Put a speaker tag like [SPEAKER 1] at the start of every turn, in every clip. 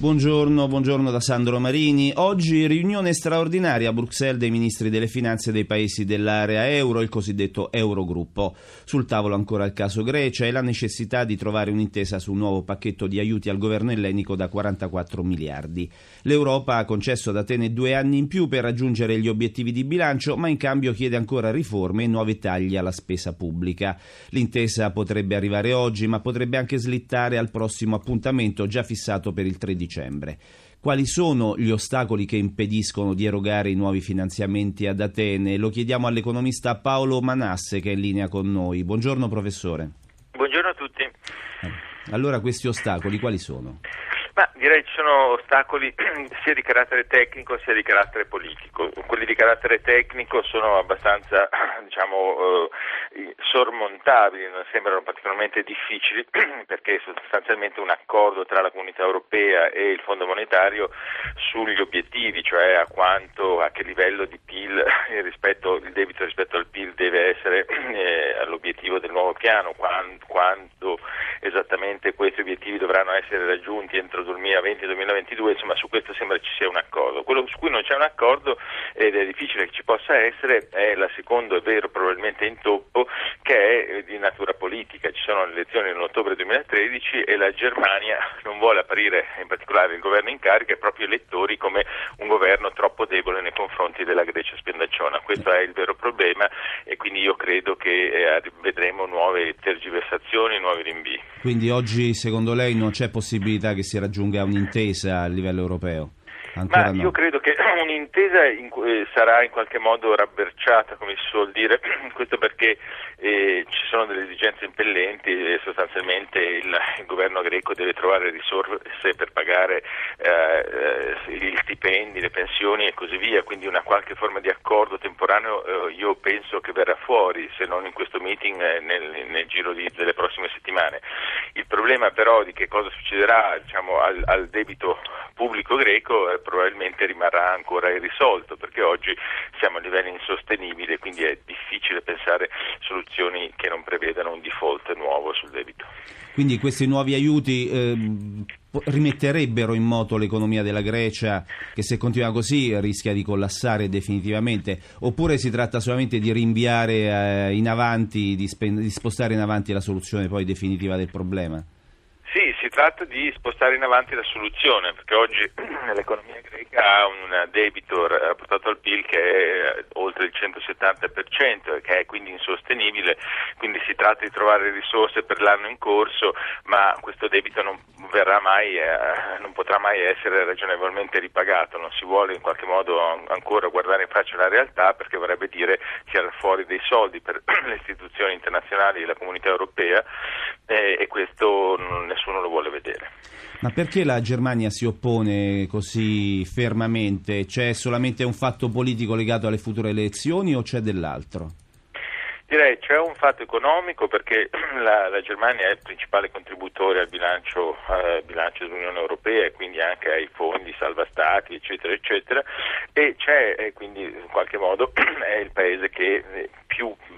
[SPEAKER 1] Buongiorno, buongiorno da Sandro Marini. Oggi riunione straordinaria a Bruxelles dei ministri delle finanze dei paesi dell'area euro, il cosiddetto Eurogruppo. Sul tavolo ancora il caso Grecia e la necessità di trovare un'intesa su un nuovo pacchetto di aiuti al governo ellenico da 44 miliardi. L'Europa ha concesso ad Atene due anni in più per raggiungere gli obiettivi di bilancio, ma in cambio chiede ancora riforme e nuovi tagli alla spesa pubblica. L'intesa potrebbe arrivare oggi, ma potrebbe anche slittare al prossimo appuntamento già fissato per il 13 dicembre. Quali sono gli ostacoli che impediscono di erogare i nuovi finanziamenti ad Atene? Lo chiediamo all'economista Paolo Manasse che è in linea con noi. Buongiorno professore.
[SPEAKER 2] Buongiorno a tutti.
[SPEAKER 1] Allora questi ostacoli quali sono?
[SPEAKER 2] Ma direi ci sono ostacoli sia di carattere tecnico sia di carattere politico. Quelli di carattere tecnico sono abbastanza diciamo, eh, sormontabili, non sembrano particolarmente difficili perché sostanzialmente un accordo tra la comunità europea e il Fondo monetario sugli obiettivi, cioè a quanto, a che livello di PIL rispetto, il debito rispetto al PIL deve essere eh, all'obiettivo del nuovo piano, quando, quando esattamente questi obiettivi dovranno essere raggiunti entro 2020-2022, insomma su questo sembra ci sia un accordo. Quello su cui non c'è un accordo ed è difficile che ci possa essere è il secondo e vero probabilmente intoppo che è eh, di natura politica. Ci sono le elezioni nell'ottobre 2013 e la Germania non vuole apparire, in particolare il governo in carica, ai propri elettori come un governo troppo debole nei confronti della Grecia spendacciona. Questo è il vero problema e quindi io credo che eh, vedremo nuove tergiversazioni, nuovi rinvii.
[SPEAKER 1] Quindi oggi secondo lei non c'è possibilità che si raggiunga un'intesa a livello europeo?
[SPEAKER 2] Ancora Ma io credo che un'intesa in, eh, sarà in qualche modo rabberciata, come si suol dire, questo perché eh, ci sono delle esigenze impellenti e sostanzialmente il, il, governo greco deve trovare risorse per pagare eh, eh, gli stipendi, le pensioni e così via, quindi una qualche forma di accordo temporaneo eh, io penso che verrà fuori, se non in questo meeting eh, nel, nel giro di, delle prossime settimane. Il problema però di che cosa succederà diciamo, al, al debito pubblico greco probabilmente rimarrà ancora irrisolto perché oggi siamo a livelli insostenibili quindi è difficile pensare soluzioni che non prevedano un default nuovo sul debito.
[SPEAKER 1] Quindi questi nuovi aiuti eh, rimetterebbero in moto l'economia della Grecia che se continua così rischia di collassare definitivamente oppure si tratta solamente di rinviare eh, in avanti, di, spen- di spostare in avanti la soluzione poi definitiva del problema?
[SPEAKER 2] Tratta di spostare in avanti la soluzione, perché oggi l'economia greca ha un debito rapportato al PIL che è oltre il 170% e che è quindi insostenibile, quindi si tratta di trovare risorse per l'anno in corso, ma questo debito non, mai, eh, non potrà mai essere ragionevolmente ripagato, non si vuole in qualche modo ancora guardare in faccia la realtà perché vorrebbe dire tirare fuori dei soldi per le istituzioni internazionali e la comunità europea eh, e questo nessuno lo vuole vedere.
[SPEAKER 1] Ma perché la Germania si oppone così fermamente? C'è solamente un fatto politico legato alle future elezioni o c'è dell'altro?
[SPEAKER 2] Direi c'è un fatto economico perché la, la, Germania è il principale contributore al bilancio, eh, bilancio, dell'Unione Europea e quindi anche ai fondi salva stati eccetera eccetera. E c'è e quindi in qualche modo è il paese che eh, più eh,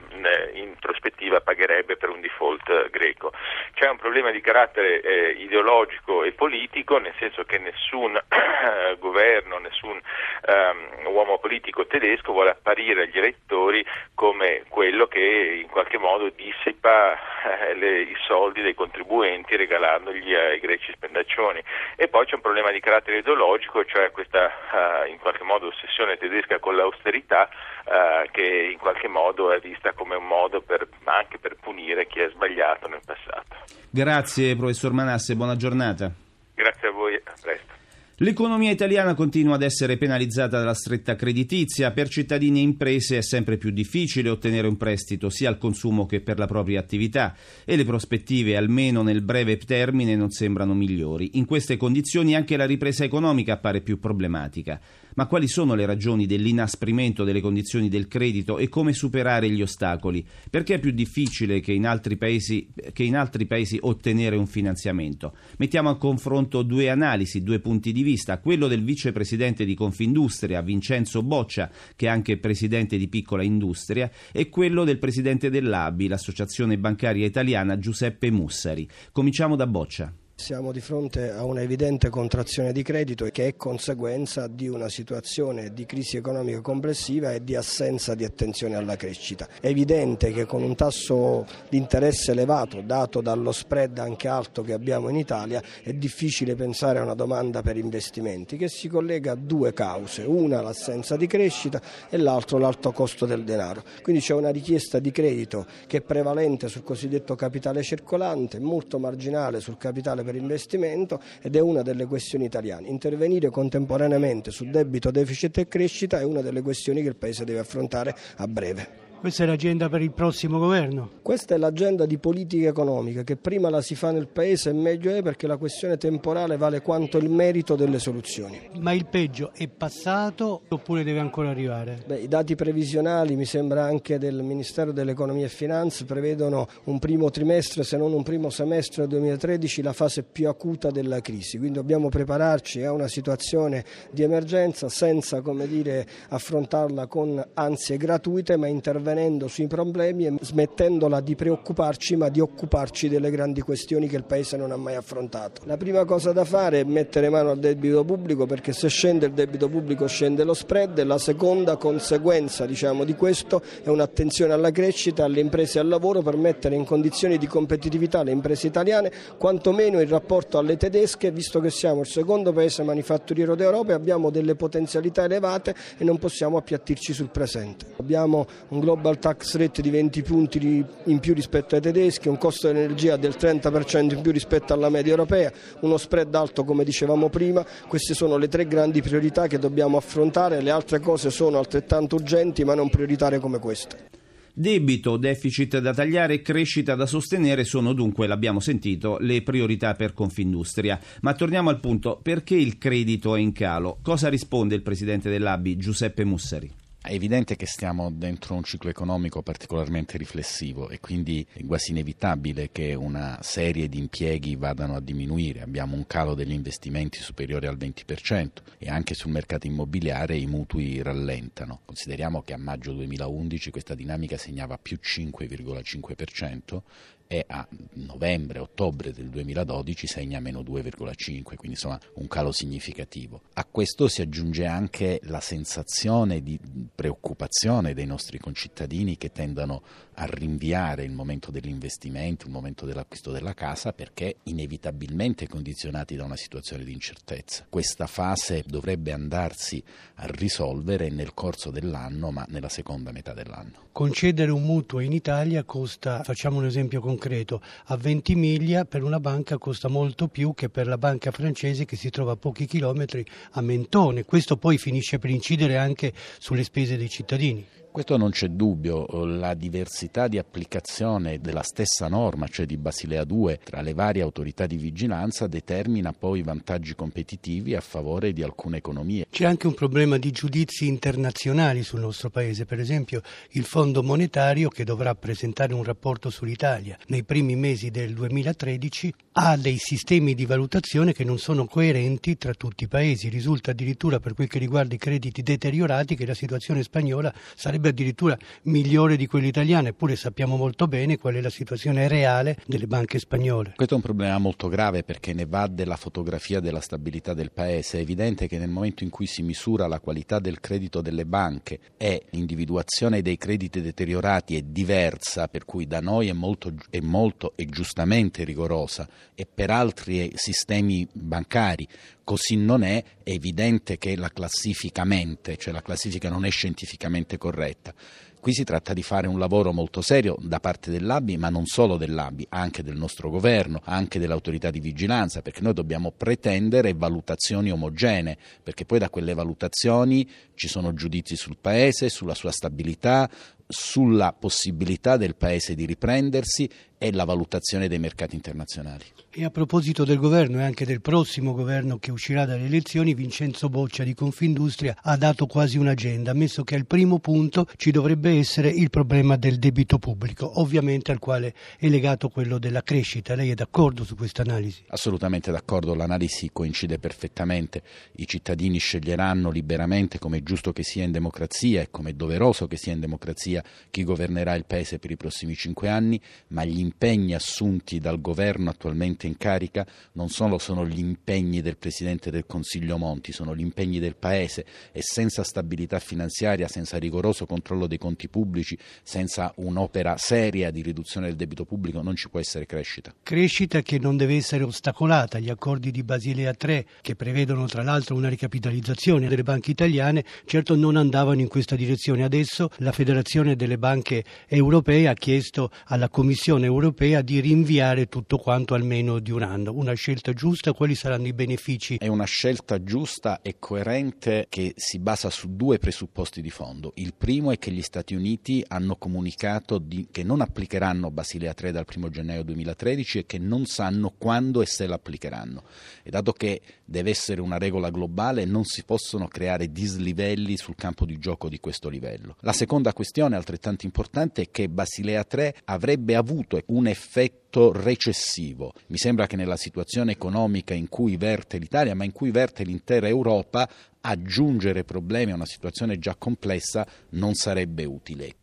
[SPEAKER 2] in prospettiva pagherebbe per un default greco. C'è un problema di carattere eh, ideologico e politico, nel senso che nessun eh, governo, nessun um, uomo politico tedesco vuole apparire agli elettori come quello che in qualche modo dissipa eh, le, i soldi dei contribuenti regalandogli ai greci spendaccioni. E poi c'è un problema di carattere ideologico, cioè questa uh, in qualche modo ossessione tedesca con l'austerità uh, che in qualche modo è vista come un modo per, anche per punire chi ha sbagliato nel passato.
[SPEAKER 1] Grazie professor Manasse, buona giornata.
[SPEAKER 2] Grazie a voi, a presto.
[SPEAKER 1] L'economia italiana continua ad essere penalizzata dalla stretta creditizia. Per cittadini e imprese è sempre più difficile ottenere un prestito sia al consumo che per la propria attività e le prospettive, almeno nel breve termine, non sembrano migliori. In queste condizioni anche la ripresa economica appare più problematica. Ma quali sono le ragioni dell'inasprimento delle condizioni del credito e come superare gli ostacoli? Perché è più difficile che in altri paesi, in altri paesi ottenere un finanziamento? Mettiamo a confronto due analisi, due punti di vista, quello del vicepresidente di Confindustria Vincenzo Boccia, che è anche presidente di Piccola Industria, e quello del presidente dell'ABI, l'Associazione Bancaria Italiana Giuseppe Mussari. Cominciamo da Boccia.
[SPEAKER 3] Siamo di fronte a una evidente contrazione di credito che è conseguenza di una situazione di crisi economica complessiva e di assenza di attenzione alla crescita. È evidente che con un tasso di interesse elevato dato dallo spread anche alto che abbiamo in Italia è difficile pensare a una domanda per investimenti che si collega a due cause, una l'assenza di crescita e l'altro l'alto costo del denaro. Quindi c'è una richiesta di credito che è prevalente sul cosiddetto capitale circolante, molto marginale sul capitale per per investimento ed è una delle questioni italiane. Intervenire contemporaneamente su debito, deficit e crescita è una delle questioni che il Paese deve affrontare a breve.
[SPEAKER 4] Questa è l'agenda per il prossimo governo?
[SPEAKER 3] Questa è l'agenda di politica economica che prima la si fa nel Paese e meglio è perché la questione temporale vale quanto il merito delle soluzioni.
[SPEAKER 4] Ma il peggio è passato oppure deve ancora arrivare?
[SPEAKER 3] Beh, I dati previsionali, mi sembra anche del Ministero dell'Economia e Finanze, prevedono un primo trimestre, se non un primo semestre del 2013, la fase più acuta della crisi. Quindi dobbiamo prepararci a una situazione di emergenza senza come dire, affrontarla con ansie gratuite, ma intervenire intervenendo sui problemi e smettendola di preoccuparci ma di occuparci delle grandi questioni che il Paese non ha mai affrontato. La prima cosa da fare è mettere mano al debito pubblico perché se scende il debito pubblico scende lo spread e la seconda conseguenza diciamo, di questo è un'attenzione alla crescita, alle imprese e al lavoro per mettere in condizioni di competitività le imprese italiane quantomeno in rapporto alle tedesche visto che siamo il secondo paese manifatturiero d'Europa e abbiamo delle potenzialità elevate e non possiamo appiattirci sul presente. Abbiamo un global global tax rate di 20 punti in più rispetto ai tedeschi, un costo dell'energia del 30% in più rispetto alla media europea, uno spread alto come dicevamo prima, queste sono le tre grandi priorità che dobbiamo affrontare, le altre cose sono altrettanto urgenti ma non prioritarie come queste.
[SPEAKER 1] Debito, deficit da tagliare e crescita da sostenere sono dunque, l'abbiamo sentito, le priorità per Confindustria. Ma torniamo al punto, perché il credito è in calo? Cosa risponde il presidente dell'ABI, Giuseppe Mussari?
[SPEAKER 5] È evidente che stiamo dentro un ciclo economico particolarmente riflessivo e quindi è quasi inevitabile che una serie di impieghi vadano a diminuire. Abbiamo un calo degli investimenti superiore al 20% e anche sul mercato immobiliare i mutui rallentano. Consideriamo che a maggio 2011 questa dinamica segnava più 5,5% e a novembre-ottobre del 2012 segna meno 2,5, quindi insomma un calo significativo. A questo si aggiunge anche la sensazione di preoccupazione dei nostri concittadini che tendono a rinviare il momento dell'investimento, il momento dell'acquisto della casa perché inevitabilmente condizionati da una situazione di incertezza. Questa fase dovrebbe andarsi a risolvere nel corso dell'anno, ma nella seconda metà dell'anno.
[SPEAKER 4] Concedere un mutuo in Italia costa, facciamo un esempio concreto, concreto, a Ventimiglia per una banca costa molto più che per la banca francese che si trova a pochi chilometri a Mentone. Questo poi finisce per incidere anche sulle spese dei cittadini.
[SPEAKER 5] Questo non c'è dubbio, la diversità di applicazione della stessa norma, cioè di Basilea 2, tra le varie autorità di vigilanza determina poi vantaggi competitivi a favore di alcune economie.
[SPEAKER 4] C'è anche un problema di giudizi internazionali sul nostro Paese, per esempio il Fondo Monetario che dovrà presentare un rapporto sull'Italia nei primi mesi del 2013 ha dei sistemi di valutazione che non sono coerenti tra tutti i paesi. Risulta addirittura per quel che riguarda i crediti deteriorati che la situazione spagnola sarebbe sarebbe addirittura migliore di quella italiana, eppure sappiamo molto bene qual è la situazione reale delle banche spagnole.
[SPEAKER 5] Questo è un problema molto grave perché ne va della fotografia della stabilità del Paese. È evidente che nel momento in cui si misura la qualità del credito delle banche e l'individuazione dei crediti deteriorati è diversa, per cui da noi è molto, è molto e giustamente rigorosa e per altri sistemi bancari così non è, è evidente che la classifica mente, cioè la classifica non è scientificamente corretta. Qui si tratta di fare un lavoro molto serio da parte dell'ABI, ma non solo dell'ABI, anche del nostro governo, anche dell'autorità di vigilanza, perché noi dobbiamo pretendere valutazioni omogenee, perché poi da quelle valutazioni ci sono giudizi sul Paese, sulla sua stabilità, sulla possibilità del Paese di riprendersi e la valutazione dei mercati internazionali.
[SPEAKER 4] E a proposito del governo e anche del prossimo governo che uscirà dalle elezioni, Vincenzo Boccia di Confindustria ha dato quasi un'agenda, ammesso che al primo punto ci dovrebbe essere il problema del debito pubblico, ovviamente al quale è legato quello della crescita. Lei è d'accordo su questa analisi?
[SPEAKER 5] Assolutamente d'accordo, l'analisi coincide perfettamente. I cittadini sceglieranno liberamente, come è giusto che sia in democrazia e come è doveroso che sia in democrazia, chi governerà il Paese per i prossimi cinque anni, ma gli impegni assunti dal governo attualmente in carica non solo sono gli impegni del Presidente del Consiglio Monti, sono gli impegni del Paese e senza stabilità finanziaria, senza rigoroso controllo dei conti pubblici, senza un'opera seria di riduzione del debito pubblico non ci può essere crescita.
[SPEAKER 4] Crescita che non deve essere ostacolata. Gli accordi di Basilea 3, che prevedono tra l'altro una ricapitalizzazione delle banche italiane, certo non andavano in questa direzione. Adesso la Federazione delle Banche Europee ha chiesto alla Commissione europea di rinviare tutto quanto almeno meno di un anno. Una scelta giusta, quali saranno i benefici?
[SPEAKER 5] È una scelta giusta e coerente che si basa su due presupposti di fondo. Il primo è che gli Stati Uniti hanno comunicato di, che non applicheranno Basilea 3 dal 1 gennaio 2013 e che non sanno quando e se l'applicheranno. E dato che deve essere una regola globale, non si possono creare dislivelli sul campo di gioco di questo livello. La seconda questione, altrettanto importante, è che Basilea 3 avrebbe avuto un effetto recessivo. Mi sembra che nella situazione economica in cui verte l'Italia, ma in cui verte l'intera Europa, aggiungere problemi a una situazione già complessa non sarebbe utile.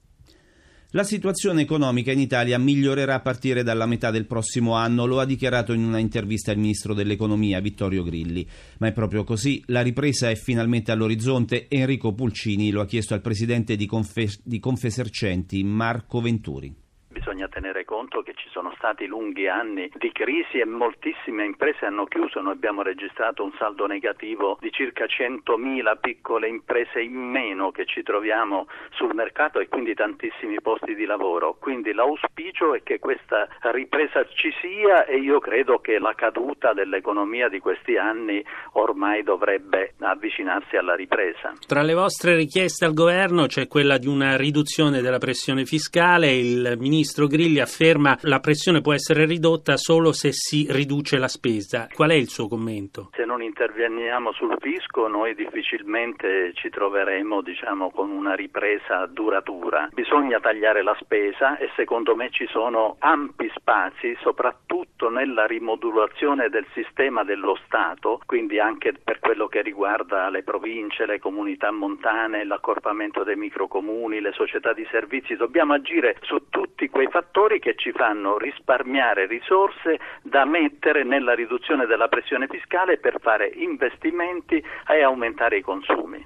[SPEAKER 1] La situazione economica in Italia migliorerà a partire dalla metà del prossimo anno, lo ha dichiarato in una intervista il ministro dell'economia Vittorio Grilli. Ma è proprio così, la ripresa è finalmente all'orizzonte. Enrico Pulcini lo ha chiesto al presidente di, Confe- di Confesercenti, Marco Venturi
[SPEAKER 6] bisogna tenere conto che ci sono stati lunghi anni di crisi e moltissime imprese hanno chiuso. Noi abbiamo registrato un saldo negativo di circa 100.000 piccole imprese in meno che ci troviamo sul mercato e quindi tantissimi posti di lavoro. Quindi l'auspicio è che questa ripresa ci sia e io credo che la caduta dell'economia di questi anni ormai dovrebbe avvicinarsi alla ripresa.
[SPEAKER 7] Tra le vostre richieste al governo c'è quella di una riduzione della pressione fiscale. Il ministro ministro Grilli afferma la pressione può essere ridotta solo se si riduce la spesa. Qual è il suo commento?
[SPEAKER 6] Se non interveniamo sul fisco noi difficilmente ci troveremo diciamo, con una ripresa duratura. Bisogna tagliare la spesa e secondo me ci sono ampi spazi soprattutto nella rimodulazione del sistema dello Stato, quindi anche per quello che riguarda le province, le comunità montane, l'accorpamento dei microcomuni, le società di servizi. Dobbiamo agire su tutti quei fattori che ci fanno risparmiare risorse da mettere nella riduzione della pressione fiscale per fare investimenti e aumentare i consumi.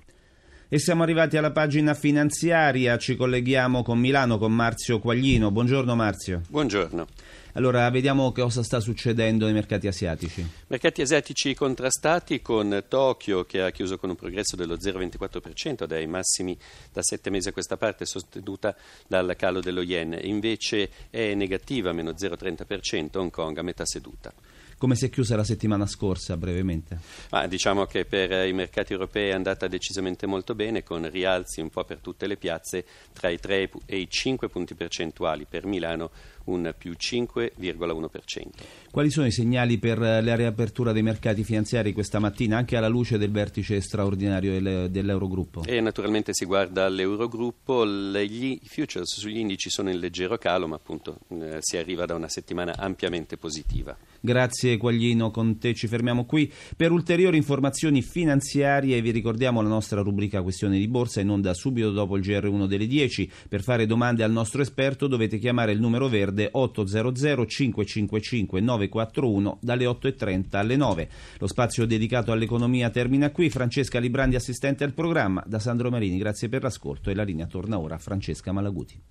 [SPEAKER 1] E siamo arrivati alla pagina finanziaria, ci colleghiamo con Milano con Marzio Quaglino. Buongiorno Marzio.
[SPEAKER 8] Buongiorno.
[SPEAKER 1] Allora, vediamo cosa sta succedendo nei mercati asiatici.
[SPEAKER 8] Mercati asiatici contrastati con Tokyo che ha chiuso con un progresso dello 0,24% dai massimi da sette mesi a questa parte, sostenuta dal calo dello yen. Invece è negativa, meno 0,30%, Hong Kong a metà seduta
[SPEAKER 1] come si è chiusa la settimana scorsa brevemente?
[SPEAKER 8] Ah, diciamo che per i mercati europei è andata decisamente molto bene con rialzi un po' per tutte le piazze tra i 3 e i 5 punti percentuali per Milano un più 5,1%.
[SPEAKER 1] Quali sono i segnali per la riapertura dei mercati finanziari questa mattina, anche alla luce del vertice straordinario dell'Eurogruppo?
[SPEAKER 8] E naturalmente si guarda all'Eurogruppo, gli futures sugli indici sono in leggero calo, ma appunto eh, si arriva da una settimana ampiamente positiva.
[SPEAKER 1] Grazie Quaglino, con te ci fermiamo qui. Per ulteriori informazioni finanziarie vi ricordiamo la nostra rubrica Questione di Borsa in onda subito dopo il GR1 delle 10. Per fare domande al nostro esperto dovete chiamare il numero verde verde 800 555 941 dalle 8.30 alle 9. Lo spazio dedicato all'economia termina qui. Francesca Librandi, assistente al programma. Da Sandro Marini, grazie per l'ascolto e la linea torna ora a Francesca Malaguti.